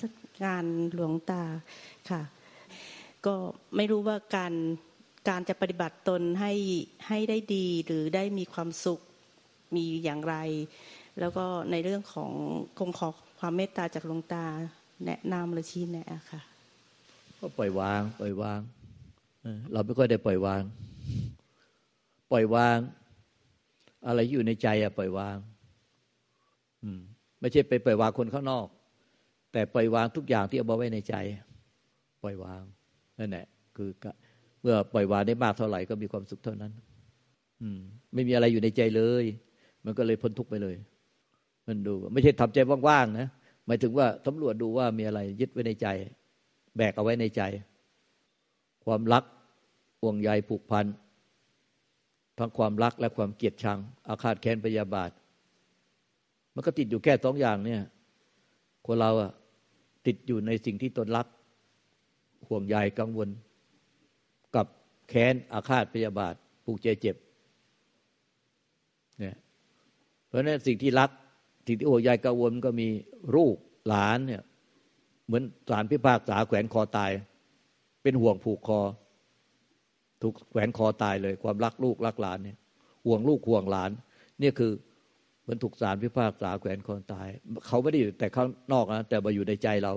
กับนมัสการหลวงตาค่ะ ก็ไม่รู้ว่าการการจะปฏิบัติตนให้ให้ได้ดีหรือได้มีความสุขมีอย่างไร แล้วก็ในเรื่องของคงขอความเมตตาจากหลวงตาแนะนำหรือชี้แนะค่ะ ก็ปล่อยวาง ปล่อยวางเราไม่ค่อยได้ปล่อยวาง ปล่อยวาง อะไรอยู่ในใจอะปล่อยวาง อืมไม่ใช่ไปปล่อยวางคนข้างนอก แต่ปล่อยวางทุกอย่างที่เอาไว้ในใจ ปล่อยวางนั่นแหละคือเมื่อปล่อยวางได้มากเท่าไหร่ก็มีความสุขเท่านั้น อืม ไม่มีอะไรอยู่ในใจเลย มันก็เลยพ้นทุกข์ไปเลย มันดู ไม่ใช่ทำใจว่างๆนะหมายถึงว่าสำรวจดูว่ามีอะไรยึดไว้ในใจ แบกเอาไว้ในใจ ความรักห่วงใยผูกพันทั้งความรักและความเกลียดชัง อาฆาตแค้นพยาบาท มันก็ติดอยู่แค่สองอย่างเนี่ย คนเราอะ ติดอยู่ในสิ่งที่ตนรัก ห่วงใยกังวล กับแค้นอาฆาตพยาบาทผูกใจเจ็บเนี่ยเพราะนั้นสิ่งที่รักสิ่งที่ห่วงใยกังวลก็มีลูกหลานเนี่ยเหมือนสารพิพากษาแขวนคอตาย เป็นห่วงผูกคอ ถูกแขวนคอตายเลย ความรักลูกรักหลานเนี่ยห่วงลูกห่วงหลาน เนี่ยคือ มันถูกสารพิพากษาแขวนคอตาย เขาไม่ได้อยู่แต่ข้างนอกนะแต่มาอยู่ในใจเรา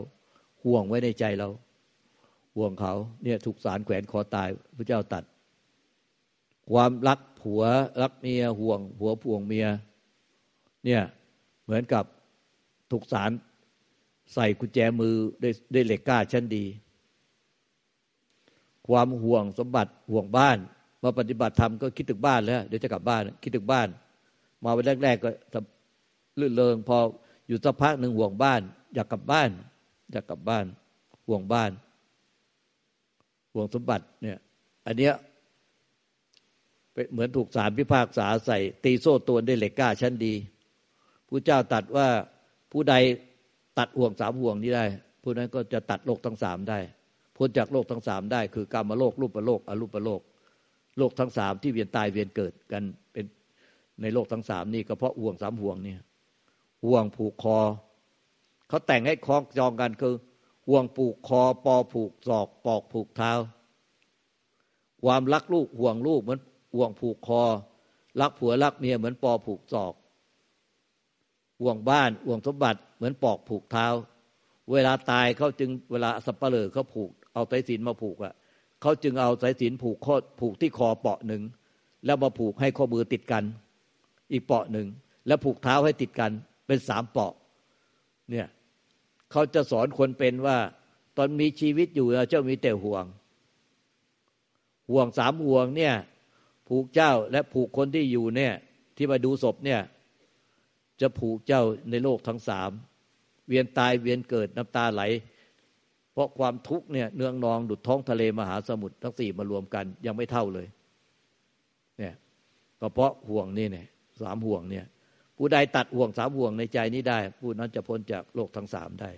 ห่วงไว้ในใจเรา ห่วงเขา เนี่ยถูกสารแขวนคอตายพระเจ้าตัด ความรักผัวรักเมียห่วงผัวพ่วงเมีย เนี่ยเหมือนกับถูกสารใส่กุญแจมือได้วยด้เหล็กกล้าชั้นดี ความห่วงสมบัติห่วงบ้าน มาปฏิบัติธรรมก็คิดถึงบ้านแล้ว เดี๋ยวจะกลับบ้าน คิดถึงบ้าน มาวันแรก ๆ ก็ลื่นเลงพออยู่สักพักหนึ่งห่วงบ้าน อยากกลับบ้าน อยากกลับบ้าน ห่วงบ้าน ห่วงสมบัติเนี่ย อันเนี้ยเหมือนถูกสารพิพากษาใส่ ตีโซ่ตัวด้วยเหล็กกล้าชั้นดีผู้เจ้าตัดว่าผู้ใดตัดห่วงสามห่วงนี้ได้ ผู้นั้นก็จะตัดโลกทั้งสามได้พ้นจากโลกทั้งสามได้ คือกรรมโลกรูปโลกอรูปโลก โลกทั้งสามที่เวียนตายเวียนเกิดกันเป็น ในโลกทั้งสามนี่ก็เพราะห่วงสามห่วงเนี่ยห่วงผูกคอเขาแต่งให้คล้องจองกันคือห่วงผูกคอ ปอผูกศอก ปอกผูกเท้า ความรักลูกห่วงลูกเหมือนห่วงผูกคอ รักผัวรักเมียเหมือนปอผูกศอกห่วงบ้านห่วงสมบัติเหมือนปอกผูกเท้า เวลาตายเขาจึงเวลาสัปเหร่อเขาผูก เอาสายสินมาผูกอะเขาจึงเอาสายสินผูกข้อผูกที่คอเปาะหนึ่งแล้วมาผูกให้ข้อมือติดกัน อีกเปาะหนึ่ง แล้วผูกเท้าให้ติดกันเป็นสามเปาะเนี่ยเขาจะสอนคนเป็นว่า ตอนมีชีวิตอยู่เจ้ามีแต่ห่วง ห่วงสามห่วงเนี่ย ผูกเจ้าและผูกคนที่อยู่เนี่ย ที่มาดูศพเนี่ย จะผูกเจ้าในโลกทั้งสามเวียนตายเวียนเกิดน้ำตาไหล เพราะความทุกข์เนี่ยเนืองนองดุดท้องทะเลมหาสมุทรทั้งสี่มารวมกัน ยังไม่เท่าเลย เนี่ยก็เพราะห่วงนี่เนี่ย สามห่วงเนี่ย ผู้ใดตัดห่วงสามห่วงในใจนี้ได้ ผู้นั้นจะพ้นจากโลกทั้งสามได้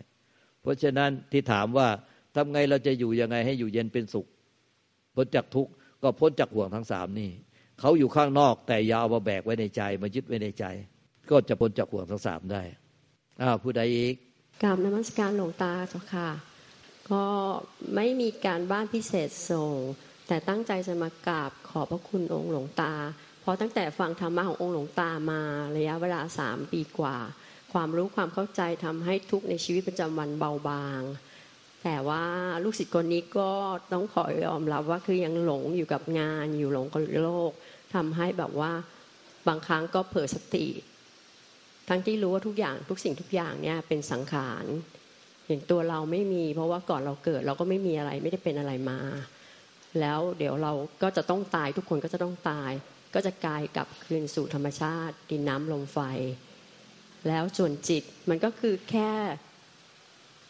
เพราะฉะนั้นที่ถามว่าทำไงเราจะอยู่ยังไงให้อยู่เย็นเป็นสุข พ้นจากทุกข์ก็พ้นจากห่วงทั้งสามนี่เขาอยู่ข้างนอกแต่อย่าเอามาแบกไว้ในใจ มายึดไว้ในใจ ก็จะพ้นจากห่วงทั้งสามได้อ้าวผู้ใดอีกกราบนมัสการหลวงตาเจ้าค่ะ ก็ไม่มีการบ้านพิเศษส่ง แต่ตั้งใจจะมากราบขอบพระคุณองค์หลวงตา ราะตั้งแต่ฟังธรรมะขององค์หลวงตามาระยะเวลาสามปีกว่า ความรู้ความเข้าใจทำให้ทุกในชีวิตประจำวันเบาบาง แต่ว่าลูกศิษย์คนนี้ก็ต้องขอยอมรับว่าคือยังหลงอยู่กับงานอยู่หลงกับโลกทำให้แบบว่าบางครั้งก็เผลอสติ ทั้งที่รู้ว่าทุกอย่างทุกสิ่งทุกอย่างเนี่ยเป็นสังขารอย่างตัวเราไม่มี เพราะว่าก่อนเราเกิดเราก็ไม่มีอะไรไม่ได้เป็นอะไรมา แล้วเดี๋ยวเราก็จะต้องตายทุกคนก็จะต้องตาย ก็จะกลายกลับคืนสู่ธรรมชาติ ดินน้ำลมไฟ แล้วส่วนจิตมันก็คือแค่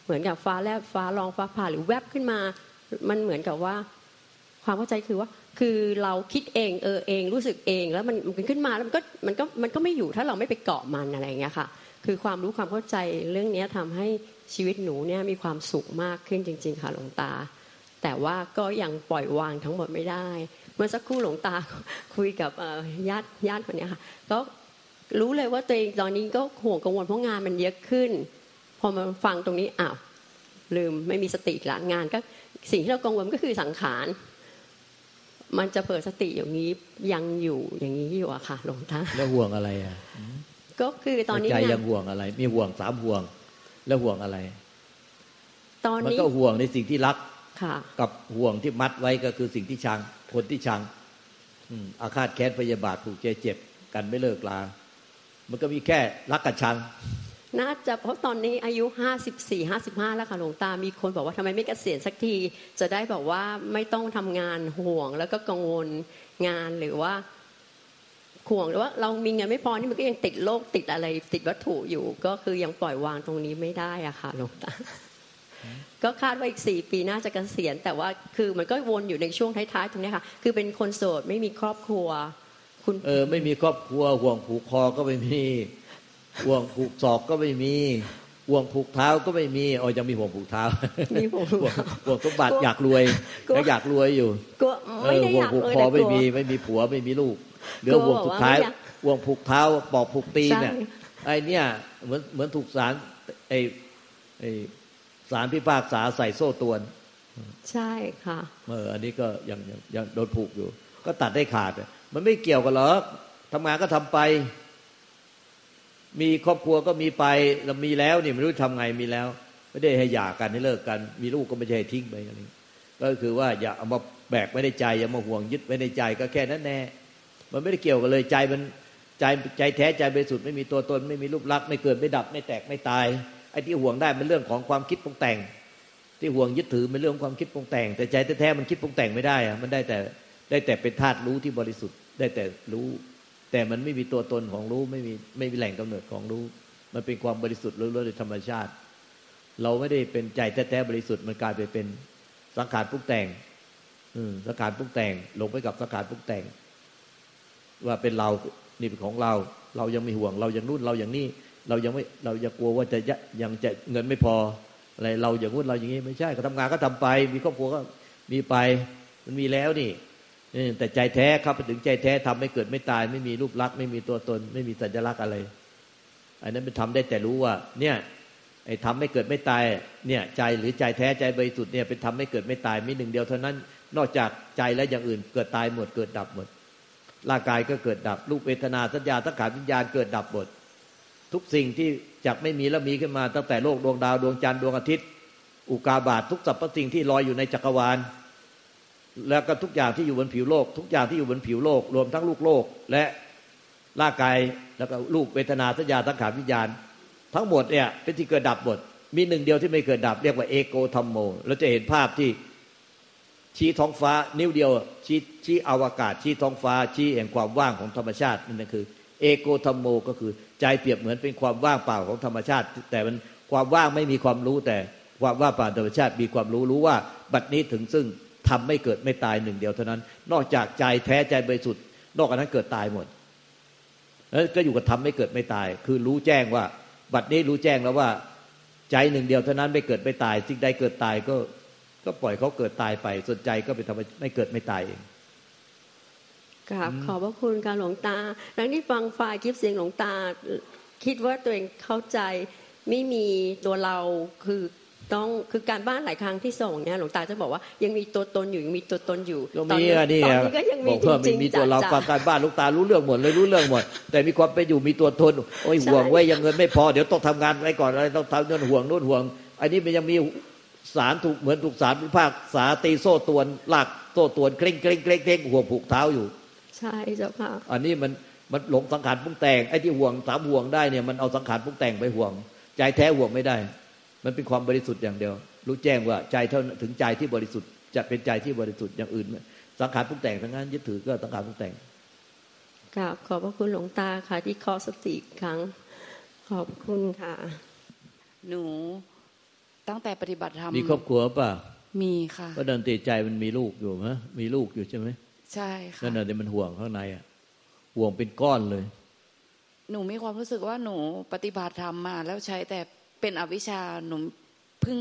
เหมือนกับฟ้าแลบฟ้าลองฟ้าผ่าหรือแวบขึ้นมา มันเหมือนกับว่า ความเข้าใจคือว่า คือเราคิดเองเออเองรู้สึกเองแล้วมันมันขึ้นมาแล้วมันก็มันก็มันก็ไม่อยู่ถ้าเราไม่ไปเกาะมันอะไรอย่างเงี้ยค่ะ คือความรู้ความเข้าใจเรื่องนี้ทำให้ชีวิตหนูเนี่ยมีความสุขมากขึ้นจริง ๆ ค่ะหลวงตา แต่ว่าก็ยังปล่อยวางทั้งหมดไม่ได้ เมื่อสักครู่หลวงตาคุยกับญาติญาติคนนี้ค่ะก็รู้เลยว่าตัวเองตอนนี้ก็ห่วงกังวลเพราะงานมันเยอะขึ้น พอมาฟังตรงนี้อ้าวลืมไม่มีสติละงานก็สิ่งที่เรากังวลก็คือสังขาร มันจะเปิดสติอย่างนี้ยังอยู่อย่างนี้อยู่อะค่ะหลวงตาแล้วห่วงอะไรอะก็คือตอนนี้ใจเนี่ยังห่วงอะไร มีห่วงสามห่วง แล้วห่วงอะไร ตอนมันนี้ก็ห่วงในสิ่งที่รักค่ะ กับห่วงที่มัดไว้ก็คือสิ่งที่ชังคนที่ชังอืมอาฆาตแค้นพยาบาทผูกใจเจ็บกันไม่เลิกลา มันก็มีแค่รักกับชัง น่าจะเพราะตอนนี้อายุห้าสิบสี่ห้าสิบห้าแล้วค่ะหลวงตา มีคนบอกว่าทำไมไม่เกษียณสักที จะได้แบบว่าไม่ต้องทำงานห่วงแล้วก็กังวลงานหรือว่าห่วงหรือว่าเรามีเงินไม่พอนี่มันก็ยังติดโรคติดอะไร ติดวัตถุอยู่ ก็คือยังปล่อยวางตรงนี้ไม่ได้อะค่ะหลวงตา ก็คาดว่าอีกสี่ปีน่าจะเกษียณแต่ว่าคือมันก็วนอยู่ในช่วงท้ายๆตรงเนี้ยค่ะ คือเป็นคนโสดไม่มีครอบครัว คุณเออไม่มีครอบครัวห่วงผูกคอก็ไม่มีห่วงผูกศอกก็ไม่มีห่วงผูกเท้าก็ไม่มีอ๋อยังมีห่วงผูกเท้ามีผมห่วงห่วงสมบัติอยากรวยกลัวยังอยากรวยอยู่ก็เอไม่อได้ห่วองยากผูกเลยคอแต่กไม่ลัวมีไม่มีผัวไม่มีลูกเหลือกลัวห่วงสุดท้ายว่าไม่อยากห่วงผูกเท้าปอกผูกตีนเนี่ยใช่ไอเนี่ยเหมือนเหมือนถูกสารไอไอ สารพิพากษาใส่โซ่ตรวน ใช่ค่ะเอออันนี้ก็ยังยังยังโดนผูกอยู่ ก็ตัดได้ขาดอะมันไม่เกี่ยวกันหรอกทำงานก็ทำไป มีครอบครัวก็มีไปเรามีแล้วนี่ไม่รู้ทำไงมีแล้ว ไม่ได้ให้หย่ากันให้เลิกกัน มีลูกก็ไม่ใช่ให้ทิ้งไปอะไรก็คือว่าอย่าเอามาแบกไว้ในใจอย่ามาห่วงยึดไว้ในใจก็แค่นั้นแน่มันไม่ได้เกี่ยวกันเลยใจมันใจใจแท้ใจบริสุทธิ์ไม่มีตัวตนไม่มีรูปลักษณ์ไม่เกิดไม่ดับไม่แตกไม่ตาย ไอ้ที่ห่วงได้มันเรื่องของความคิดปรุงแต่ง ที่ห่วงยึดถือเป็นเรื่องของความคิดปรุงแต่ง แต่ใจแท้ๆมันคิดปรุงแต่งไม่ได้อะมันได้แต่ได้แต่เป็นธาตุรู้ที่บริสุทธิ์ได้แต่รู้ แต่มันไม่มีตัวตนของรู้ไม่มีไม่มีแหล่งกำเนิดของรู้ มันเป็นความบริสุทธิ์ล้วนๆโดยธรรมชาติ เราไม่ได้เป็นใจแท้ๆบริสุทธิ์มันกลายไปเป็นสังขารปรุงแต่งอืสังขารปรุงแต่งลงไปกับสังขารปรุงแต่ง ว่าเป็นเรานี่เป็นของเรา เรายังไม่ห่วงเรายังนู่นเราอย่างนี้ เรายังไม่เรายังกลัวว่าจะยยังจะเงินไม่พออะไรเราอย่างนู้นเราอย่างนี้ไม่ใช่ก็ทำงานก็ทำไป มีครอบครัวก็มีไปมันมีแล้วนี่แต่ใจแท้ครับไปถึงใจแท้ทำไม่เกิดไม่ตาย ไม่มีรูปลักษณ์ไม่มีตัวตน ไม่มีสัญลักษณ์อะไร อันนั้นเป็นทำได้แต่รู้ว่า เนี่ยไอ้ทำไม่เกิดไม่ตายเนี่ยใจหรือใจแท้ใจบริสุทธิ์เนี่ยเป็นทำไม่เกิดไม่ตายมีหนึ่งเดียวเท่านั้น นอกจากใจและอย่างอื่นเกิดตายหมดเกิดดับหมดร่างกายก็เกิดดับรูปเวทนาสัญญาสังขารวิญญาณเกิดดับหมด ทุกสิ่งที่จากไม่มีแล้วมีขึ้นมา ตั้งแต่โลกดวงดาวดวงจันทร์ดวงอาทิตย์ อุกาบาตทุกสรรพสิ่งที่ลอยอยู่ในจักรวาล แล้วก็ทุกอย่างที่อยู่บนผิวโลก ทุกอย่างที่อยู่บนผิวโลก รวมทั้งลูกโลก และร่างกายแล้วก็รูปเวทนาสัญญาสังขารวิญญาณ ทั้งหมดเนี่ยเป็นที่เกิดดับหมดมีหนึ่งเดียวที่ไม่เกิดดับ เรียกว่าเอโกธรรมโมเราจะเห็นภาพที่ชี้ท้องฟ้านิ้วเดียวชี้ชี้อวกาศชี้ท้องฟ้าชี้แห่งความว่างของธรรมชาตินั่นคือ เอโกธรรมโมก็คือใจเปรียบเหมือนเป็นความว่างเปล่าของธรรมชาติ แต่มันความว่างไม่มีความรู้แต่ความว่างเปล่าธรรมชาติมีความรู้รู้ว่าบัดนี้ถึงซึ่งทำไม่เกิดไม่ตายหนึ่งเดียวเท่านั้น นอกจากใจแท้ใจบริสุทธิ์นอกจากนั้นเกิดตายหมดแล้วก็อยู่กับทำไม่เกิดไม่ตาย คือรู้แจ้งว่า บัดนี้รู้แจ้งแล้วว่าใจหนึ่งเดียวเท่านั้นไม่เกิดไม่ตายสิ่งใดเกิดตายก็ก็ปล่อยเขาเกิดตายไปส่วนใจก็เป็นธรรมไม่เกิดไม่ตายเอง กราบขอบพระคุณการหลวงตาหลังที่ฟังฝ่ายคลิปเสียงหลวงตา คิดว่าตัวเองเข้าใจไม่มีตัวเราคือต้องคือการบ้านหลายครั้งที่ส่งเนี่ยหลวงตาจะบอกว่ายังมีตัวตนอยู่ยังมีตัวตนอยู่ก็ตอนมีนี้อะนี่ตอนอะนี้ก็ยังบมีอกจเพิ่มริงมีๆตัวเราจะฟังการบ้านลูกตารู้เรื่องหมดเลยรู้เรื่องหมด แต่มีความเป็นอยู่มีตัวตนโอ้ยห่วงไว้ยยังเงินไม่พอเดี๋ยวต้องทำงานไว้ก่อนอะไรต้องทำเงินห่วงนู่นห่วง อันนี้มันยังมีสารถูกเหมือนถูกสารพิพากษาตีโซ่ตวนลากโซ่ตวนเคร่งเคร่งเคร่งเคร่งห่วงผูกเท้าอยู่ ใช่เจ้าค่ะ อันนี้มันมันหลงสังขารปรุงแต่งไอ้ที่ห่วงสามห่วงได้เนี่ยมันเอาสังขารปรุงแต่งไปห่วง ใจแท้ห่วงไม่ได้ มันเป็นความบริสุทธิ์อย่างเดียว รู้แจ้งว่าใจเท่าถึงใจที่บริสุทธิ์จะเป็นใจที่บริสุทธิ์อย่างอื่น สังขารปรุงแต่งทั้งนั้นยึดถือก็สังขารปรุงแต่งกราบขอบพระคุณหลวงตาค่ะ ที่ขอสติอีกครั้งขอบคุณค่ะ หนูตั้งแต่ปฏิบัติธรรมมีครอบครัวป่ะมีค่ะก็เดินตีใจมันมีลูกอยู่ฮะมีลูกอยู่ใช่ไหม ใช่ค่ะนั่นน่ะมันห่วงข้างในอะห่วงเป็นก้อนเลย หนูมีความรู้สึกว่าหนูปฏิบัติธรรมมา แล้วใช้แต่เป็นอวิชชาหนูเพิ่ง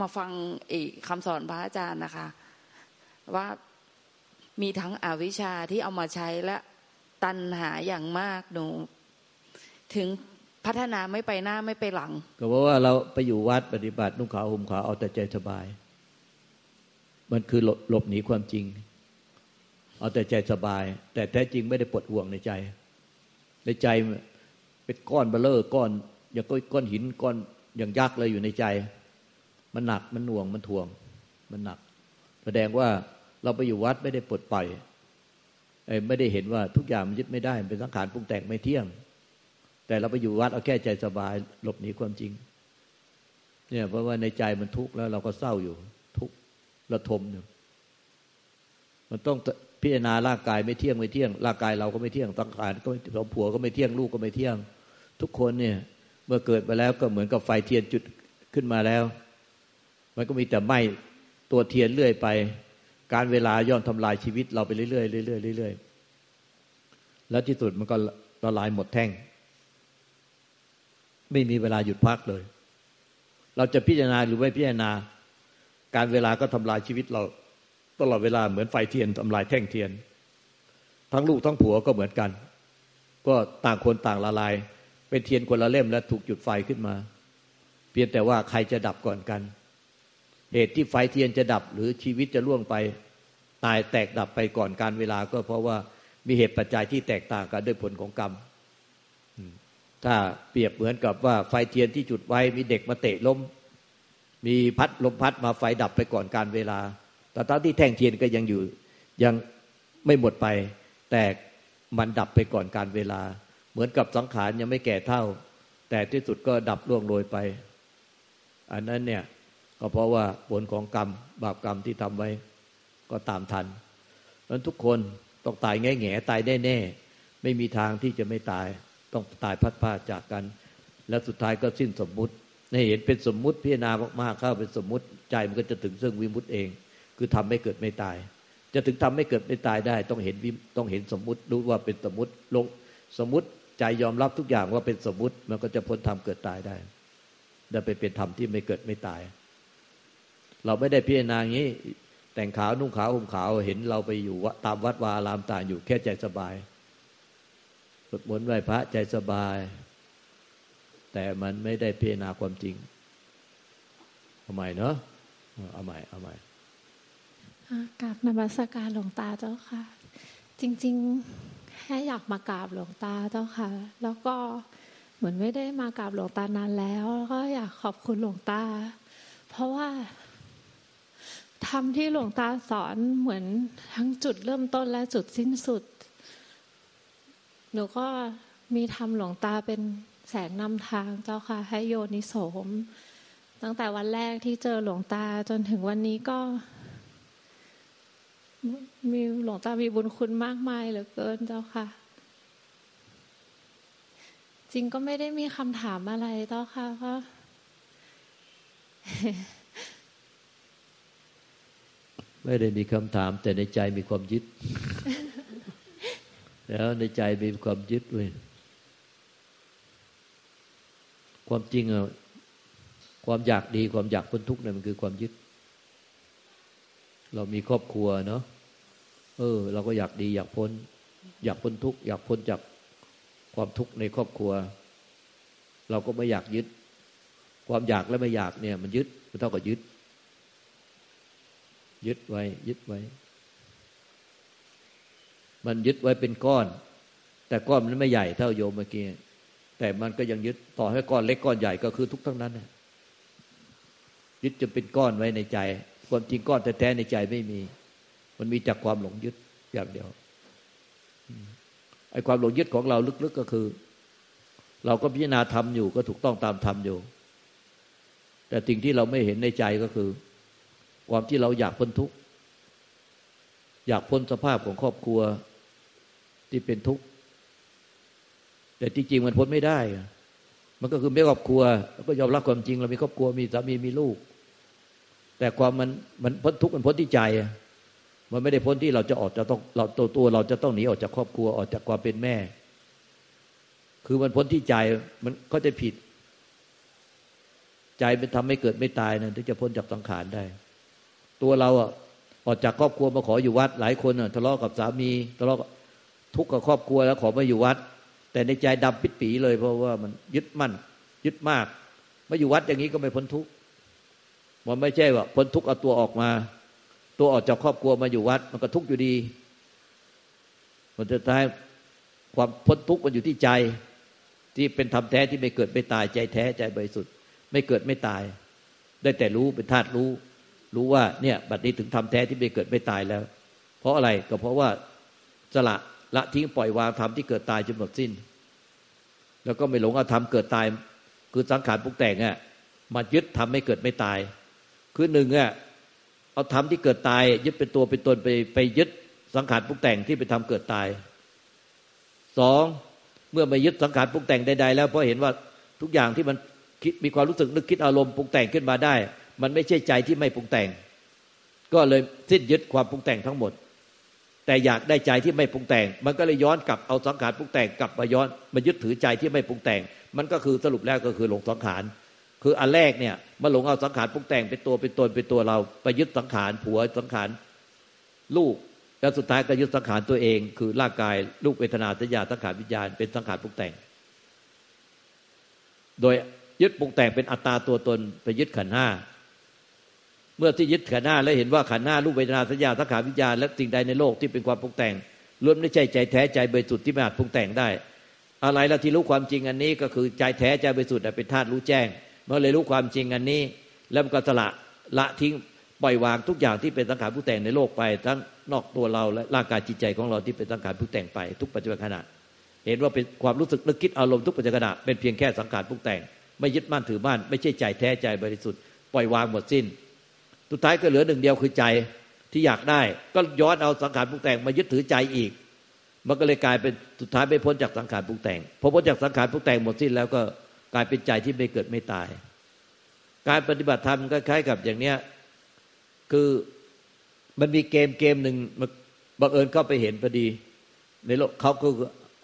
มาฟังอีกคำสอนพระอาจารย์นะคะ ว่ามีทั้งอวิชชาที่เอามาใช้และตัณหาอย่างมากหนู ถึงพัฒนาไม่ไปหน้าไม่ไปหลัง ก็เพราะว่าเราไปอยู่วัดปฏิบัตินุ่งขาวห่มขาวเอาแต่ใจสบาย มันคือหลบหลบหนีความจริง เอาแต่ใจสบาย แต่แท้จริงไม่ได้ปลดห่วงในใจ ในใจเป็นก้อนเบ้อเร่อก้อนอย่างก้อนหินก้อนอย่างยักษ์เลยอยู่ในใจ มันหนักมันหน่วงมันถ่วง มันหนัก แสดงว่าเราไปอยู่วัดไม่ได้ปลดปล่อยไม่ได้เห็นว่าทุกอย่างมันยึดไม่ได้เป็นสังขารปรุงแต่งไม่เที่ยง แต่เราไปอยู่วัดเอาแค่ใจสบาย หลบหนีความจริง เนี่ยเพราะว่าในใจมันทุกข์แล้วเราก็เศร้าอยู่ ทุกข์ระทมอยู่มันต้อง พิจารณาร่างกายไม่เที่ยงไม่เที่ยงร่างกายเราก็ไม่เที่ยงสังขารก็ไม่สมผัวก็ไม่เที่ยงลูกก็ไม่เที่ยง ทุกคนเนี่ย เมื่อเกิดมาแล้วก็เหมือนกับไฟเทียนจุดขึ้นมาแล้ว มันก็มีแต่ไหม้ตัวเทียนเรื่อยไป การเวลาย่อมทำลายชีวิตเราไปเรื่อยๆเรื่อยๆเรื่อยๆแล้วที่สุดมันก็ละลายหมดแท่ง ไม่มีเวลาหยุดพักเลย เราจะพิจารณาหรือไม่พิจารณา กาลเวลาก็ทำลายชีวิตเรา ตลอดเวลาเหมือนไฟเทียนทำลายแท่งเทียน ทั้งลูกทั้งผัวก็เหมือนกัน ก็ต่างคนต่างละลาย เป็นเทียนคนละเล่มแล้วถูกจุดไฟขึ้นมา เพียงแต่ว่าใครจะดับก่อนกัน เหตุที่ไฟเทียนจะดับหรือชีวิตจะล่วงไป ตายแตกดับไปก่อนกาลเวลาก็เพราะว่ามีเหตุปัจจัยที่แตกต่างกันด้วยผลของกรรมถ้าเปรียบเหมือนกับว่าไฟเทียนที่จุดไว้มีเด็กมาเตะล้ม มีพัดลมพัดมาไฟดับไปก่อนการเวลา แต่ตอนที่แท่งเทียนก็ยังอยู่ยังไม่หมดไป แต่มันดับไปก่อนการเวลา เหมือนกับสังขารยังไม่แก่เท่า แต่ที่สุดก็ดับล่วงโรยไป อันนั้นเนี่ยก็เพราะว่าผลของกรรม บาปกรรมที่ทำไว้ก็ตามทันเพราะทุกคนต้องตายแง่แง่ตายแน่แน่ไม่มีทางที่จะไม่ตาย ต้องตายพัดพาจากกัน แล้วสุดท้ายก็สิ้นสมมุติในเห็นเป็นสมมุติพิจารณามากๆเข้าเป็นสมมุติใจมันก็จะถึงซึ่งวิมุติเอง คือทำไม่เกิดไม่ตาย จะถึงทำไม่เกิดไม่ตายได้ ต้องเห็นต้องเห็นสมมุติรู้ว่าเป็นสมมุติลงสมมุติใจยอมรับทุกอย่างว่าเป็นสมมุติมันก็จะพ้นธรรมเกิดตายได้ได้ไปเป็นธรรมที่ไม่เกิดไม่ตาย เราไม่ได้พิจารณางี้ แต่งขาวนุ่งขาวห่มขาวเห็นเราไปอยู่ตามวัดวาอารามต่างอยู่แค่ใจสบายสวดมนต์ไหว้พระใจสบาย แต่มันไม่ได้พิจารณาความจริงทำไมเนาะเอาใหม่เอาใหม่ กราบนมัสการหลวงตาเจ้าค่ะ จริงๆแค่อยากมากราบหลวงตาเจ้าค่ะ แล้วก็เหมือนไม่ได้มากราบหลวงตานานแล้วแล้วก็อยากขอบคุณหลวงตา เพราะว่าทำที่หลวงตาสอนเหมือนทั้งจุดเริ่มต้นและจุดสิ้นสุด หนูก็มีทำหลวงตาเป็นแสงนำทางเจ้าค่ะ ให้โยนิโสม ตั้งแต่วันแรกที่เจอหลวงตาจนถึงวันนี้ก็ มีหลวงตามีบุญคุณมากมายเหลือเกินเจ้าค่ะ จริงก็ไม่ได้มีคำถามอะไรเจ้าค่ะเพราะไม่ได้มีคำถาม แต่ในใจมีความยึด แล้วในใจมีความยึดเว้ยความจริงอะความอยากดีความอยากพ้นทุกข์เนี่ยมันคือความยึด เรามีครอบครัวเนาะเออ เราก็อยากดีอยากพ้น อยากพ้นทุกข์อยากพ้นจากความทุกข์ในครอบครัว เราก็ไม่อยากยึด ความอยากและไม่อยากเนี่ย มันยึดมันเท่ากับยึด ยึดไว้ ยึดไว้ มันยึดไว้เป็นก้อน แต่ก้อนมันไม่ใหญ่เท่าโยมเมื่อกี้แต่มันก็ยังยึดต่อให้ก้อนเล็กก้อนใหญ่ก็คือทุกทั้งนั้นยึดจะเป็นก้อนไว้ในใจ ความจริงก้อนแท้ๆในใจไม่มี มันมีจากความหลงยึดอย่างเดียวไอ้ความหลงยึดของเราลึกๆก็คือ เราก็พิจารณาทำอยู่ก็ถูกต้องตามทำอยู่ แต่สิ่งที่เราไม่เห็นในใจก็คือ ความที่เราอยากพ้นทุกข์อยากพ้นสภาพของครอบครัวที่เป็นทุกข์แต่ที่จริงมันพ้นไม่ได้ มันก็คือไม่ครอบครัวก็ยอมรับความจริง เรามีครอบครัวมีสามีมีลูก แต่ความมันมันพ้นทุกข์มันพ้นที่ใจมันไม่ได้พ้นที่เราจะออกจะต้องเราตัวตัวเราจะต้องหนีออกจากครอบครัวออกจากความเป็นแม่ คือมันพ้นที่ใจมันก็จะผิด ใจมันทำให้เกิดไม่ตายนะถึงจะพ้นจากสังขารได้ ตัวเราอะออกจากครอบครัวมาขออยู่วัด หลายคนอะทะเลาะกับสามีทะเลาะทุกข์กับครอบครัวแล้วขอมาอยู่วัด แต่ในใจดำปิดปีเลย เพราะว่ามันยึดมั่นยึดมากมาอยู่วัดอย่างนี้ก็ไม่พ้นทุกข์ มันไม่ใช่ว่าพ้นทุกข์เอาตัวออกมา ตัวออกจากครอบครัวมาอยู่วัด มันก็ทุกข์อยู่ดีมันจะท้ายความพ้นทุกข์มันอยู่ที่ใจ ที่เป็นธรรมแท้ที่ไม่เกิดไม่ตายใจแท้ใจบริสุทธิ์ ไม่เกิดไม่ตาย ได้แต่รู้เป็นธาตุรู้ รู้ว่าเนี่ย บัดนี้ถึงธรรมแท้ที่ไม่เกิดไม่ตายแล้ว เพราะอะไรก็เพราะว่าสละละทิ้งปล่อยวางธรรมที่เกิดตายจนหมดสิ้น แล้วก็ไม่หลงเอาธรรมเกิดตาย คือสังขารปุกแต่งอะมายึดทำให้เกิดไม่ตาย คือหนึ่งอะเอาธรรมที่เกิดตาย ยึดเป็นตัวเป็นตนไปไปยึดสังขารปุกแต่งที่เป็นธรรมเกิดตายสองเมื่อไม่ยึดสังขารปุกแต่งใดๆแล้วเพราะเห็นว่าทุกอย่างที่มันคิดมีความรู้สึกนึกคิดอารมณ์ปรุงแต่งขึ้นมาได้ มันไม่ใช่ใจที่ไม่ปรุงแต่ง ก็เลยสิ้นยึดความปรุงแต่งทั้งหมด แต่อยากได้ใจที่ไม่ปรุงแต่ง มันก็เลยย้อนกลับเอาสังขารปรุงแต่งกลับมาย้อนมายึดถือใจที่ไม่ปรุงแต่ง มันก็คือสรุปแล้วก็คือหลงสังขาร คืออันแรกเนี่ยมาหลงเอาสังขารปรุงแต่งเป็นตัวเป็นตนเป็นตัวเราไปยึดสังขารผัวสังขารลูกแล้วสุดท้ายก็ยึดสังขารตัวเอง คือร่างกายลูกเวทนาสัญญาสังขารวิญญาณเป็นสังขารปรุงแต่ง โดยยึดปรุงแต่งเป็นอัตตาตัวตนไปยึดขันห้าเมื่อที่ยึดขันห้าแล้วเห็นว่าขันห้ารูปเวทนาสัญญาสังขารวิญญาณและสิ่งใดในโลกที่เป็นความปรุงแต่งล้วนไม่ใช่ใจแท้ใจบริสุทธิ์ที่ไม่อาจปรุงแต่งได้ อะไรละที่รู้ความจริงอันนี้ก็คือใจแท้ใจบริสุทธิ์เป็นธาตุรู้แจ้ง เมื่อเลยรู้ความจริงอันนี้ แล้วก็สละละทิ้งปล่อยวางทุกอย่างที่เป็นสังขารผู้แต่งในโลกไป ทั้งนอกตัวเราและร่างกายจิตใจของเราที่เป็นสังขารผู้แต่งไปทุกปัจจุบันขณะ เห็นว่าเป็นความรู้สึกนึกคิดอารมณ์ทุกปัจจุบันขณะเป็นเพียงแค่สังขารผู้แต่ง ไม่ยึดมั่นถือมั่นไม่ใช่ใจแท้ใจบริสุทธิ์ปล่อยวางหมดสิ้นสุดท้ายก็เหลือหนึ่งเดียวคือใจที่อยากได้ ก็ย้อนเอาสังขารปรุงแต่งมายึดถือใจอีก มันก็เลยกลายเป็นสุดท้ายไม่พ้นจากสังขารปรุงแต่งพอพ้นจากสังขารปรุงแต่งหมดสิ้นแล้วก็กลายเป็นใจที่ไม่เกิดไม่ตาย การปฏิบัติธรรมก็คล้ายกับอย่างเนี้ยคือมันมีเกมเกมหนึ่งบังเอิญเข้าไปเห็นพอดี ในโลกเขาก็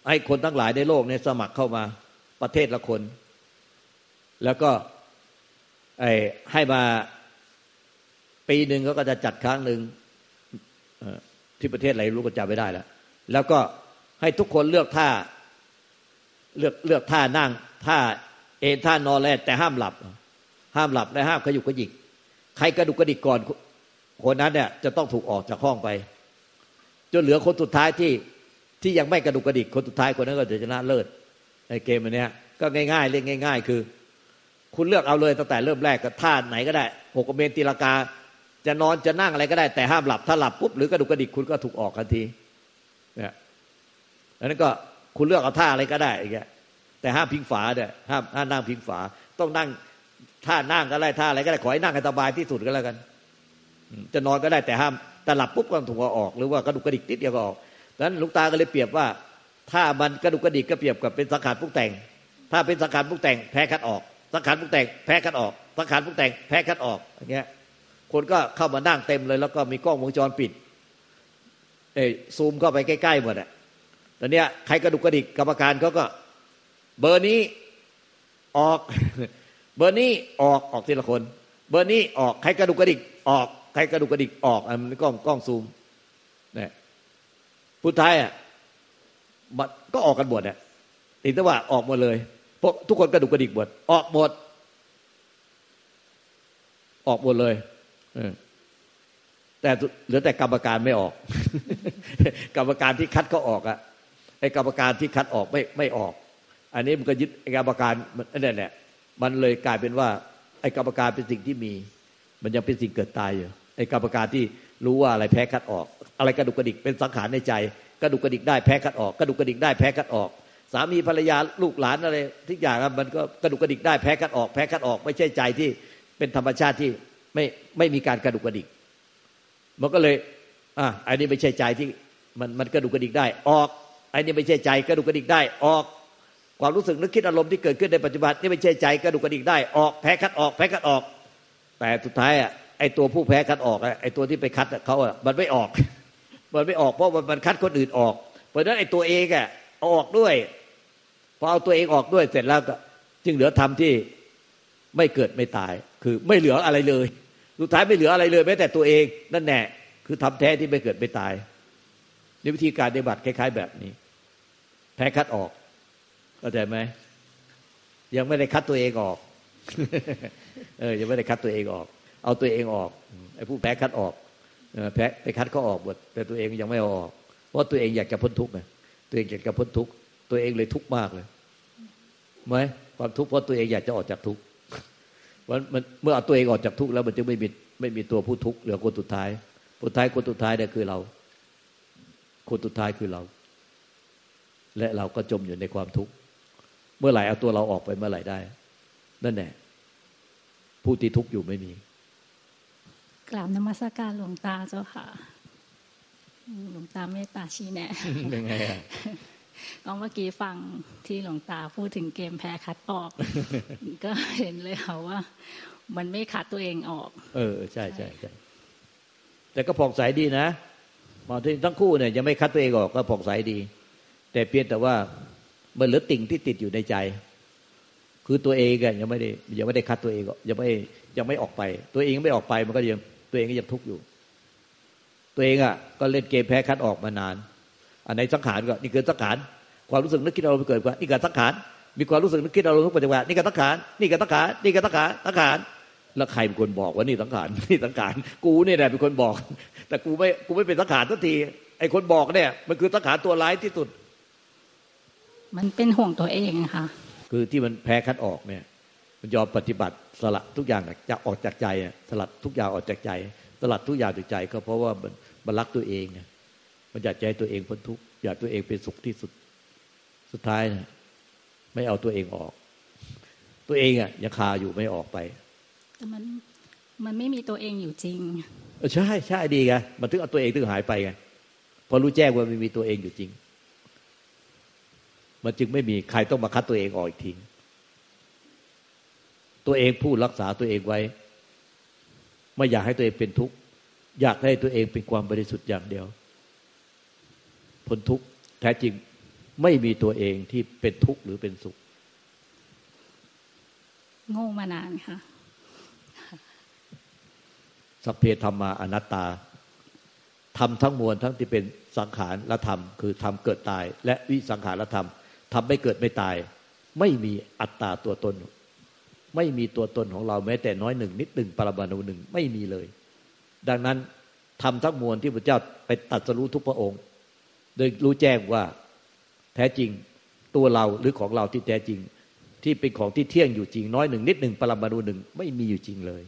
ให้คนทั้งหลายในโลกเนี่ยสมัครเข้ามาประเทศละคน แล้วก็ให้มาปีหนึ่งเขาก็จะจัดครั้งหนึ่งที่ประเทศอะไรรู้ก็จำไม่ได้แล้วแล้วก็ให้ทุกคนเลือกท่า เลือกเลือกท่านั่งท่าเอนท่านอนแลแต่ห้ามหลับ ห้ามหลับและห้ามขยุกขยิก ใครกระดุกกระดิกก่อนคนนั้นเนี่ยจะต้องถูกออกจากห้องไป จนเหลือคนสุดท้ายที่ที่ยังไม่กระดุกกระดิกคนสุดท้ายคนนั้นก็จะชนะเลิศในเกมอันนี้ก็ง่ายๆเล่นง่าย ๆ คือ คุณเลือกเอาเลยตั้งแต่เริ่มแรกกับท่าไหนก็ได้หกเมนตีลากา จะนอนจะนั่งอะไรก็ได้แต่ห้ามหลับถ้าหลับปุ๊บหรือกระดุกกระดิกคุณก็ถูกออกทันทีเนี่ยดังนั้นก็คุณเลือกเอาท่าอะไรก็ได้อีกแต่ห้ามพิงฝาเด้ห้ามห้ามนั่งพิงฝา ต้องนั่ง ท่านั่งก็ได้ท่าอะไรก็ได้ขอให้นั่งให้สบายที่สุดก็แล้วกัน จะนอนก็ได้แต่ห้ามแต่หลับปุ๊บก็ถูกออก หรือว่ากระดุกกระดิกติดเดียวก็ออกดังนั้นลุงตาก็เลยเปรียบว่า ถ้ามันกระดุกกระดิกก็เปรียบกับเป็นสังขารพุกแต่ง ถ้าเป็นสังขารพุกแต่งแพ้คัดออก สังขารปรุงแต่งแพ้คัดออก สังขารปรุงแต่งแพ้คัดออกอย่างเงี้ย คนก็เข้ามานั่งเต็มเลย แล้วก็มีกล้องวงจรปิดเอซูมเข้าไปใกล้ๆหมดอะตอนเนี้ยใครกระดุกกระดิกกรรมการเขาก็ เบอร์นี้ออก เบอร์นี้ออกออกทีละคน เบอร์นี้ออกใครกระดุกกระดิกออกใครกระดุกกระดิกออกอันนี้กล้องกล้องซูมเนี่ยผู้ท้ายอะก็ออกกันหมดอะอีกแต่ว่าออกหมดเลยพวกทุกคนกระดุกกระดิกหมดออกหมดออกหมดเลยแต่เหลือแต่กรรมการไม่ออก กรรมการที่คัดเขาออกอะไอ้กรรมการที่คัดออกไม่ไม่ออก อันนี้มันก็ยึดกรรมการมันนั่นแหละ มันเลยกลายเป็นว่า ไอ้กรรมการเป็นสิ่งที่มี มันยังเป็นสิ่งเกิดตายอยู่ไอ้กรรมการที่รู้ว่าอะไรแพ้คัดออก อะไรกระดุกกระดิกเป็นสังขารในใจ กระดุกกระดิกได้แพ้คัดออก กระดุกกระดิกได้แพ้คัดออก สามีภรรยาลูกหลานอะไรทุกอย่างมันก็กระดุกกระดิกได้แพ้กันออก แพ้กันออก ไม่ใช่ใจที่เป็นธรรมชาติที่ไม่ไม่มีการกระดุกกระดิก มันก็เลยอะอันนี้ไม่ใช่ใจที่มันมันกระดุกกระดิกได้ออกอันนี้ไม่ใช่ใจกระดุกกระดิกได้ออก ความรู้สึกนึกคิดอารมณ์ที่เกิดขึ้นในปัจจุบันนี่ไม่ใช่ใจกระดุกกระดิกได้ออกแพ้คัดออกแพ้คัดออก แต่สุดท้ายอะไอตัวผู้แพ้คัดออกไอตัวที่ไปคัดเขาอะมันไม่ออก มันไม่ออกเพราะมันคัดคนอื่นออก เพราะฉะนั้นไอตัวเองอะออกด้วยพอเอาตัวเองออกด้วยเสร็จแล้วก็จึงเหลือธรรมที่ไม่เกิดไม่ตาย คือไม่เหลืออะไรเลย สุดท้ายไม่เหลืออะไรเลยแม้แต่ตัวเองนั่นแน่คือทำแท้ที่ไม่เกิดไม่ตายนี่วิธีการปฏิบัติคล้าย ๆ แบบนี้ แพ้คัดออก เข้าใจไหมยังไม่ได้คัดตัวเองออกเออยังไม่ได้คัดตัวเองออก เอาตัวเองออกไอ้ผู้แพ้คัดออกแพ้ไปคัดเขาออกหมดแต่ตัวเองยังไม่เอาออกเพราะตัวเองอยากจะพ้นทุกข์ไงตัวเองอยากจะพ้นทุกข์ตัวเองเลยทุกข์มากเลยไหมความทุกข์เพราะตัวเองอยากจะออกจากทุกข์มันเมื่อเอาตัวเองออกจากทุกข์แล้วมันจะไม่มีไม่มีตัวผู้ทุกข์เหลือคนสุดท้ายคนท้ายคนสุดท้ายเนี่ยคือเรา คนสุดท้ายคือเรา และเราก็จมอยู่ในความทุกข์ เมื่อไหร่เอาตัวเราออกไปเมื่อไหร่ได้ นั่นแหละผู้ที่ทุกข์อยู่ไม่มี กราบนมัสการหลวงตาเจ้าค่ะ หลวงตาเมตตาชี้แนะยังไงอะก็เมื่อกี้ฟังที่หลวงตาพูดถึงเกมแพ้คัดออก ก็เห็นเลยค่ะว่า มันไม่คัดตัวเองออก เออใช่ใช่ใช่แต่ก็ผ่องใสดีนะมาที่ทั้งคู่เนี่ยยังไม่คัดตัวเองออกก็ผ่องใสดี แต่เพียงแต่ว่า มันเหลือติ่งที่ติดอยู่ในใจ คือตัวเองกันยังไม่ได้ยังไม่ได้คัดตัวเองยังไม่ยังไม่ออกไป ตัวเองไม่ออกไปมันก็ยังตัวเองก็ยังทุกข์อยู่ ตัวเองอะ ก็เล่นเกมแพ้คัดออกมานาน อันไหนสังขารก็นี่คือสังขารความรู้สึกนึกคิดอารมณ์เกิดกว่านี่ก็สังขารมีความรู้สึกนึกคิดอารมณ์ทุกปัจจุบันนี่ก็สังขารนี่ก็สังขารนี่ก็สังขารสังขารแล้วใครเป็นคนบอกว่านี่สังขารนี่สังขารกูเนี่ยแหละเป็นคนบอก แต่กูไม่กูไม่เป็นสังขารสักทีไอ้คนบอกเนี่ย มันคือสังขารตัวร้ายที่สุด มันเป็นห่วงตัวเองค่ะ คือที่มันแพ้คัดออกเนี่ย มันยอมปฏิบัติสละทุกอย่างจะออกจากใจสลัดทุกอย่างออกจากใจ สลัดทุกอย่างจากใจ ก็เพราะว่ามันมันรักตัวเองมันอยากใจตัวเองพ้นทุกข์อยากตัวเองเป็นสุขที่สุดสุดท้ายนะไม่เอาตัวเองออก ตัวเองอะยังคาอยู่ไม่ออกไปแต่มันมันไม่มีตัวเองอยู่จริงใช่ใช่ดีไงมันถึงเอาตัวเองถึงหายไปไงพอรู้แจ้งว่าไม่มีตัวเองอยู่จริง มันจึงไม่มีใครต้องมาคัดตัวเองออกอีกทิ้ง ตัวเองผู้รักษาตัวเองไว้ ไม่อยากให้ตัวเองเป็นทุกข์ อยากให้ตัวเองเป็นความบริสุทธิ์อย่างเดียวพ้นทุกข์แท้จริงไม่มีตัวเองที่เป็นทุกข์หรือเป็นสุขโง่มานานค่ะสัพเพธรรมาอนัตตาทำทั้งมวลทั้งที่เป็นสังขารและธรรม คือธรรมเกิดตาย และวิสังขารและธรรม ทำไม่เกิดไม่ตาย ไม่มีอัตตาตัวตน ไม่มีตัวตนของเราแม้แต่น้อยหนึ่งนิดหนึ่งปรมาณูหนึ่งไม่มีเลย ดังนั้นทำทั้งมวลที่พระเจ้าไปตัดสรู้ทุกพระองค์ โดยรู้แจ้งว่าแท้จริงตัวเราหรือของเราที่แท้จริง ที่เป็นของที่เที่ยงอยู่จริงน้อยหนึ่งนิดหนึ่งปรมาณูหนึ่งไม่มีอยู่จริงเลย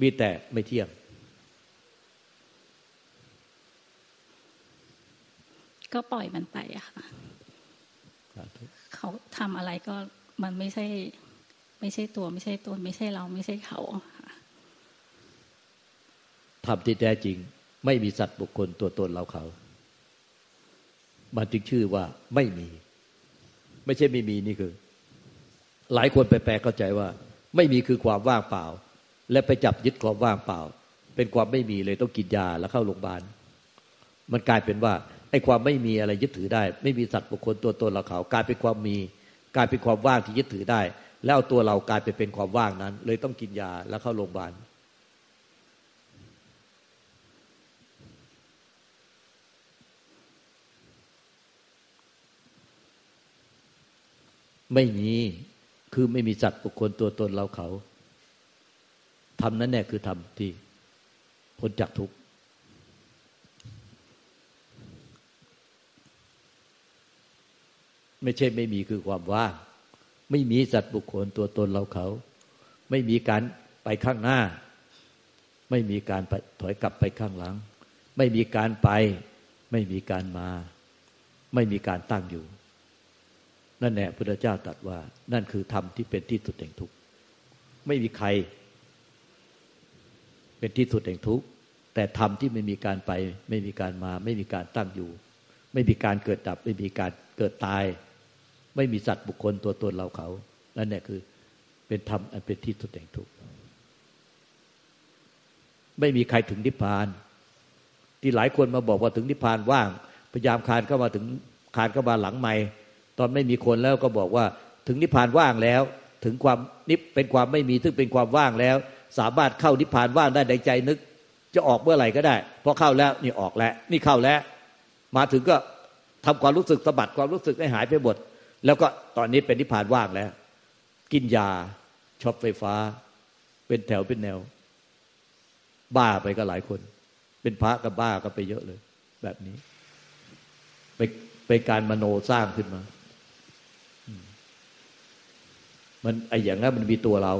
มีแต่ไม่เที่ยง ก็ปล่อยมันไปอะค่ะ เขาทำอะไรก็มันไม่ใช่ ไม่ใช่ตัวไม่ใช่ตนไม่ใช่เราไม่ใช่เขาทำที่แท้จริง ไม่มีสัตว์บุคคลตัวตนเราเขา มันจึงชื่อว่าไม่มี ไม่ใช่ไม่มีนี่คือ หลายคนไปแปลเข้าใจว่า ไม่มีคือความว่างเปล่า และไปจับยึดความว่างเปล่า เป็นความไม่มีเลยต้องกินยาแล้วเข้าโรงพยาบาลมันกลายเป็นว่าไอ้ความไม่มีอะไรยึดถือได้ ไม่มีสัตว์บุคคลตัวตนเราเขากลายเป็นความมีกลายเป็นความว่างที่ยึดถือได้ แล้วเอาตัวเรากลายไปเป็นความว่างนั้น เลยต้องกินยาแล้วเข้าโรงพยาบาลไม่มีคือไม่มีสัตว์บุคคลตัวตนเราเขาทำนั้นแน่คือทำที่พ้นจากทุกข์ ไม่ใช่ไม่มีคือความว่าง ไม่มีสัตว์บุคคลตัวตนเราเขา ไม่มีการไปข้างหน้า ไม่มีการถอยกลับไปข้างหลัง ไม่มีการไป ไม่มีการมา ไม่มีการตั้งอยู่ นั่นแหละพระเจ้าตรัสว่า นั่นคือธรรมที่เป็นที่สุดแห่งทุกข์ไม่มีใคร เป็นที่สุดแห่งทุกข์แต่ธรรมที่ไม่มีการไป ไม่มีการมา ไม่มีการตั้งอยู่ ไม่มีการเกิดดับ ไม่มีการเกิดตาย ไม่มีสัตว์บุคคลตัวตนเราเขานั่นแหละคือ เป็นธรรมอันเป็นที่สุดแห่งทุกข์ไม่มีใครถึงนิพพาน ที่หลายคนมาบอกว่าถึงนิพพานว่าง พยายามคานเข้ามาถึงคานเข้ามาหลังไม่ตอนไม่มีคนแล้วก็บอกว่าถึงนิพพานว่างแล้ว ถึงความนิพเป็นความไม่มีซึ่งเป็นความว่างแล้ว สามารถเข้านิพพานว่างได้ในใจนึก จะออกเมื่อไหร่ก็ได้พอเข้าแล้วนี่ออกแล้ว นี่เข้าแล้ว มาถึงก็ทำความรู้สึกสะบัดความรู้สึกให้หายไปหมด แล้วก็ตอนนี้เป็นนิพพานว่างแล้ว กินยาช็อปไฟฟ้า เป็นแถวเป็นแนว บ้าไปก็หลายคน เป็นพระกับบ้าก็ไปเยอะเลย แบบนี้ ไปไปการมโนสร้างขึ้นมา มันไออย่างนั้นมันมีตัวเรา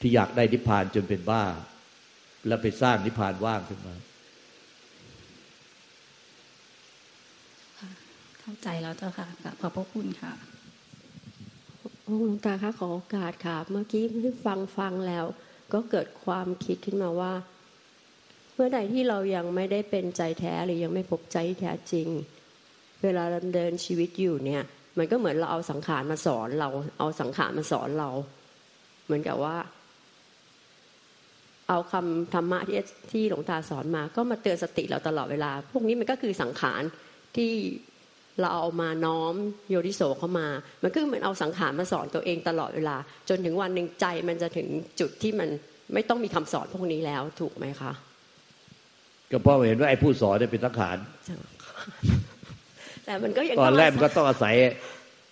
ที่อยากได้นิพพานจนเป็นบ้า แล้วไปสร้างนิพพานว่างขึ้นมา เข้าใจแล้วเจ้าค่ะขอบพระคุณค่ะหลวงตาคะขอโอกาสค่ะ เมื่อกี้ที่ฟังฟังแล้ว ก็เกิดความคิดขึ้นมาว่า เมื่อใดที่เรายังไม่ได้เป็นใจแท้หรือยังไม่พบใจแท้จริง เวลาดำเนินชีวิตอยู่เนี่ย มันก็เหมือนเราเอาสังขารมาสอนเรา เอาสังขารมาสอนเรา เหมือนกับว่า เอาคำธรรมะที่ที่หลวงตาสอนมา ก็มาเตือนสติเราตลอดเวลา พวกนี้มันก็คือสังขารที่ เราเอามาน้อมโยนิโสเข้ามา มันก็เหมือนเอาสังขารมาสอนตัวเองตลอดเวลา จนถึงวันหนึ่งใจมันจะถึงจุดที่มันไม่ต้องมีคำสอนพวกนี้แล้วถูกไหมคะก็เพราะเห็นว่าไอ้ผู้สอนเนี่ยเป็นสังขารแต่มันก็ยังตอนแรกมันก็ต้องอาศัย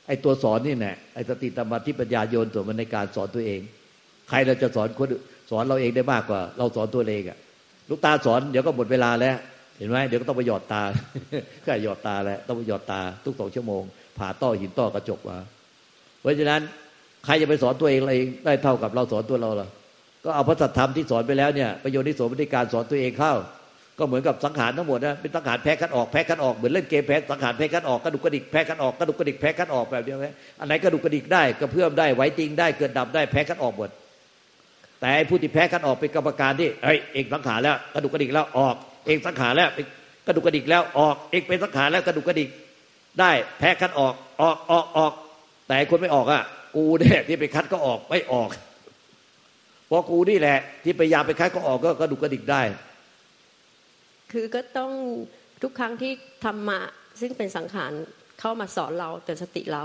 ไอ้ตัวสอนนี่แหละไอ้สติธรรมที่ปัญญาโยนตัวมันในการสอนตัวเอง ใครเราจะสอนคนสอนเราเองได้มากกว่า เราสอนตัวเองอะลูกตาสอนเดี๋ยวก็หมดเวลาแล้ว เห็นไหมเดี๋ยวก็ต้องไปหยอดตาก็หยอดตาแหล้วต้องไปหยอดตา ทุกสองชั่วโมง ผ่าต้อหินต้อกระจกมาเพราะฉะนั้นใครจะไปสอนตัวเองอะไรได้เท่ากับเราสอนตัวเราล่ะก็เอาพระสัทธรรมที่สอนไปแล้วเนี่ยประโยชน์ที่สมในการสอนตัวเองเข้า ก็เหมือนกับสังขารทั้งหมดนะเป็นสังขารแพ้กันออกแพ้กันออกเหมือนเล่นเกมแพ้สังขารแพ้กันออกกระดุกกระดิกแพ้กันออกกระดุกกระดิกแพ้กันออกแบบเดียวกันอันไหนกระดุกกระดิกได้กระเพื่อมได้ไหวจริงได้เกิดดับได้แพ้กันออกหมดแต่ผู้ที่แพ้กันออกเป็นกรรมการที่เฮ้ยเองสังขารแล้วกระดุกกระดิกแล้วออก เองสังขารแล้วกระดุกกระดิกแล้วออกเอกเป็นสังขารแล้วกระดุกกระดิกได้แพ้คัดออกออกออกออก แต่คนไม่ออกอะ กูเนี่ยที่ไปคัดก็ออกไม่ออกเพราะกูนี่แหละ ที่พยายามไปคัดก็ออกก็กระดุกกระดิกได้ คือก็ต้องทุกครั้งที่ธรรมะซึ่งเป็นสังขารเข้ามาสอนเราเตือนสติเรา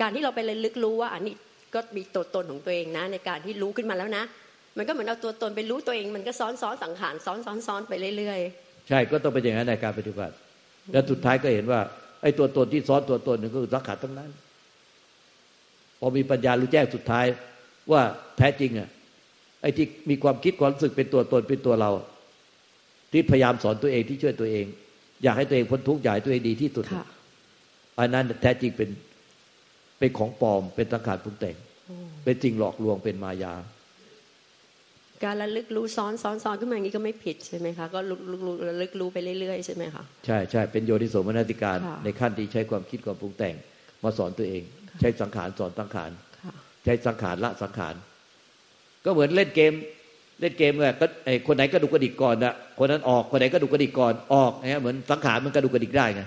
การที่เราไปเรียนลึกรู้ว่าอันนี้ก็มีตัวตนของตัวเองนะ ในการที่รู้ขึ้นมาแล้วนะ มันก็เหมือนเอาตัวตนไปรู้ตัวเอง มันก็ซ้อนซ้อนสังขารซ้อนซ้อนซ้อนไปเรื่อยๆ ใช่ก็ต้องเป็นอย่างนั้นในการปฏิบัติ แล้วสุดท้ายก็เห็นว่าไอ้ตัวตนที่ซ้อนตัวตนนึงก็คือสังขารทั้งนั้น พอมีปัญญารู้แจ้งสุดท้ายว่าแท้จริงอะไอ้ที่มีความคิดความรู้สึกเป็นตัวตนเป็นตัวเรา ที่พยายามสอนตัวเองที่ช่วยตัวเอง อยากให้ตัวเองพ้นทุกข์อยากให้ตัวเองดีที่สุดอันนั้นแท้จริงเป็นเป็นของปลอมเป็นสังขารปรุงแต่ง เป็นจริงหลอกลวงเป็นมายา การระลึกรู้ซ้อนซ้อนซ้อนขึ้นมาอย่างนี้ก็ไม่ผิดใช่ไหมคะก็ระลึกรู้ไปเรื่อยๆใช่ไหมคะใช่ใช่เป็นโยนิโสมนสิการ ในขั้นที่ใช้ความคิดความปรุงแต่ง มาสอนตัวเอง ใช้สังขารสอนสังขารใช้สังขารละสังขาร ก็เหมือนเล่นเกมเล่นเกมเนี่ยก็ไอคนไหนก็ดูกระดิกก่อนนะคนนั้นออกคนไหนก็ดูกระดิกก่อนออกเนี่ยเหมือนสังขารมันกระดูกระดิกได้ไง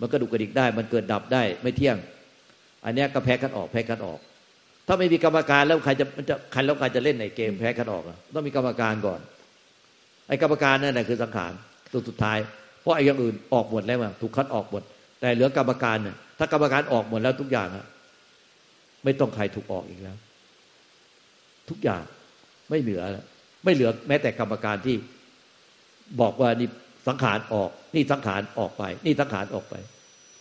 มันกระดูกระดิกได้ มันเกิดดับได้ไม่เที่ยง อันนี้ก็แพ้กันออกแพ้กันออก ถ้าไม่มีกรรมการแล้วใครจะจะใครแล้วใครจะเล่นในเกมแพ้กันออกต้องมีกรรมการก่อน ไอ้กรรมการนั่นแหละคือสังขารตัวสุดท้าย เพราะไอ้อย่างอื่นออกหมดแล้วถูกคัดออกหมด แต่เหลือกรรมการเนี่ยถ้ากรรมการออกหมดแล้วทุกอย่างอะไม่ต้องใครถูกออกอีกแล้ว ทุกอย่างไม่เหลือแล้วไม่เหลือแม้แต่กรรมการที่บอกว่านี่สังขารออก นี่สังขารออกไป นี่สังขารออกไป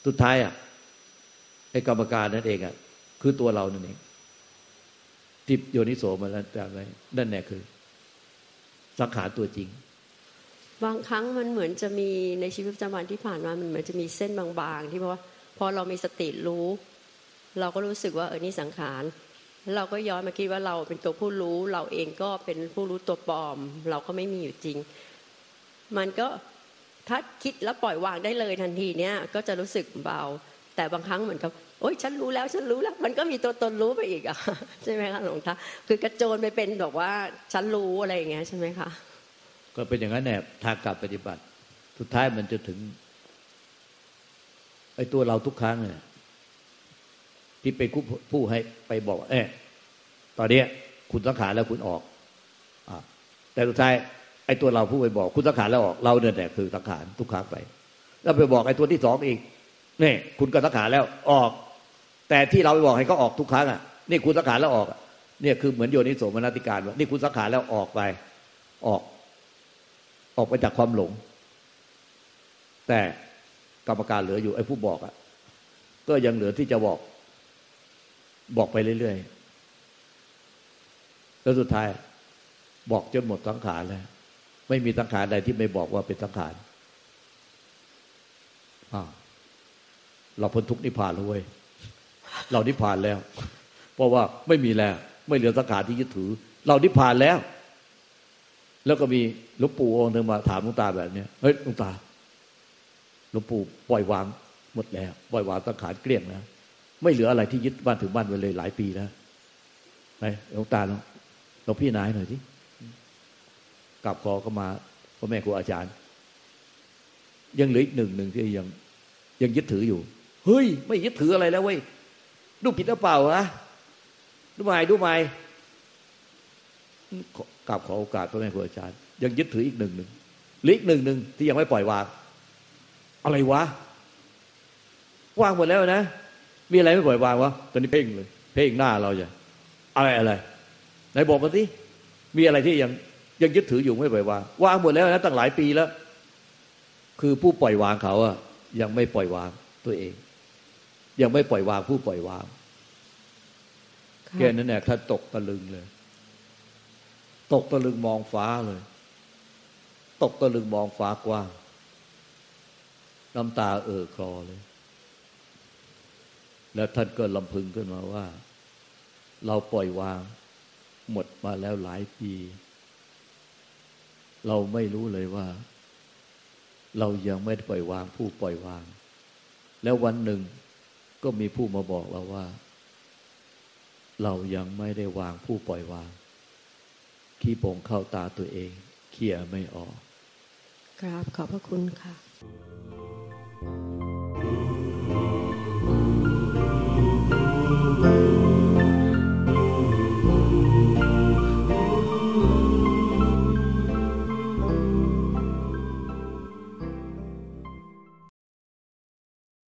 สุดท้ายอะไอ้กรรมการนั่นเองอะคือตัวเรานั่นเอง ที่โยนิโสมาแล้วแบบไหนนั่นแน่คือ สังขารตัวจริง บางครั้งมันเหมือนจะมีในชีวิตประจำวันที่ผ่านมามันเหมือนจะมีเส้นบางๆ ที่เพราะว่าพอเรามีสติรู้ เราก็รู้สึกว่าเออนี่สังขารเราก็ย้อนมาคิดว่าเราเป็นตัวผู้รู้ เราเองก็เป็นผู้รู้ตัวปลอม เราก็ไม่มีอยู่จริง มันก็ถ้าคิดแล้วปล่อยวางได้เลยทันทีเนี้ยก็จะรู้สึกเบา แต่บางครั้งเหมือนกับโอ๊ยฉันรู้แล้วฉันรู้แล้ว มันก็มีตัวตนรู้ไปอีกอะใช่ไหมคะหลวงตาคือกระโจนไปเป็นแบบว่าฉันรู้อะไรอย่างเงี้ยใช่ไหมคะก็เป็นอย่างนั้นแหละทางการปฏิบัติ สุดท้ายมันจะถึงไอ้ตัวเราทุกครั้งเนี่ยที่ไปผู้ให้ไปบอกเออตอนนี้คุณสังขารแล้วคุณออกอแต่สุดท้ายไอ้ตัวเราผู้ไปบอก คุณสังขารแล้วออก เราเนี่ยแหละคือสังขารทุกครั้งไป แล้วไปบอกไอ้ตัวที่สองอีก นี่คุณก็สังขารแล้วออก แต่ที่เราไปบอกให้เขาออกทุกครั้งอะนี่คุณสังขารแล้วออกเนี่ยคือเหมือนโยนิโสมนติการว่านี่คุณสังขารแล้วออกไป ออก ออกไปจากความหลง แต่กรรมการเหลืออยู่ไอ้ผู้บอกอะก็ยังเหลือที่จะบอก บอกไปเรื่อยๆแล้วสุดท้าย บอกจนหมดสังขารแล้วไม่มีสังขารใดที่ไม่บอกว่าเป็นสังขารอ้า เราพ้นทุกนิพพานแล้วเว้ยเรานิพพานแล้ว เพราะว่าไม่มีแล้ว ไม่เหลือสังขารที่ยึดถือ เรานิพพานแล้ว แล้วก็มีหลวงปู่องค์หนึ่งมาถามหลวงตาแบบเนี้ยเฮ้ยหลวงตาหลวงปู่ปล่อยวางหมดแล้วปล่อยวางสังขารเกลี้ยงแล้วไม่เหลืออะไรที่ยึดบ้านถึงบ้านไปเลยหลายปีแล้วไหนหลวงตาลองลองพี่นายหน่อยสิกลับคอก็มาพ่อแม่ครูอาจารย์ ยังเหลืออีกหนึ่งหนึ่งที่ยังยังยึดถืออยู่ เฮ้ย ไม่ยึดถืออะไรแล้วเว้ยดูผิดหรือเปล่าวะดูใหม่ดูใหม่กลับขอโอกาสพ่อแม่ครูอาจารย์ ยังยึดถืออีกหนึ่งหนึ่งหรืออีกหนึ่งหนึ่งที่ยังไม่ปล่อยวาง อะไรวะวางหมดแล้วนะมีอะไรไม่ปล่อยวางวะตอนนี้เพ่งเลย เพ่งหน้าเราจะอะไรอะไรไหนบอกมาสิมีอะไรที่ยังยังยึดถืออยู่ไม่ปล่อยวางวางหมดแล้วนะตั้งหลายปีแล้ว คือผู้ปล่อยวางเขาอะยังไม่ปล่อยวางตัวเอง ยังไม่ปล่อยวางผู้ปล่อยวางแค่นั้นแหละท่านตกตะลึงเลย ตกตะลึงมองฟ้าเลย ตกตะลึงมองฟ้ากว้างน้ำตาเอ่อคลอเลย แล้วท่านก็ลำพึงขึ้นมาว่า เราปล่อยวาง หมดมาแล้วหลายปี เราไม่รู้เลยว่า เรายังไม่ได้ปล่อยวางผู้ปล่อยวาง แล้ววันหนึ่ง ก็มีผู้มาบอกเราว่า เรายังไม่ได้วางผู้ปล่อยวาง ขี้โป่งเข้าตาตัวเองเคลียไม่ออก กราบขอบพระคุณค่ะ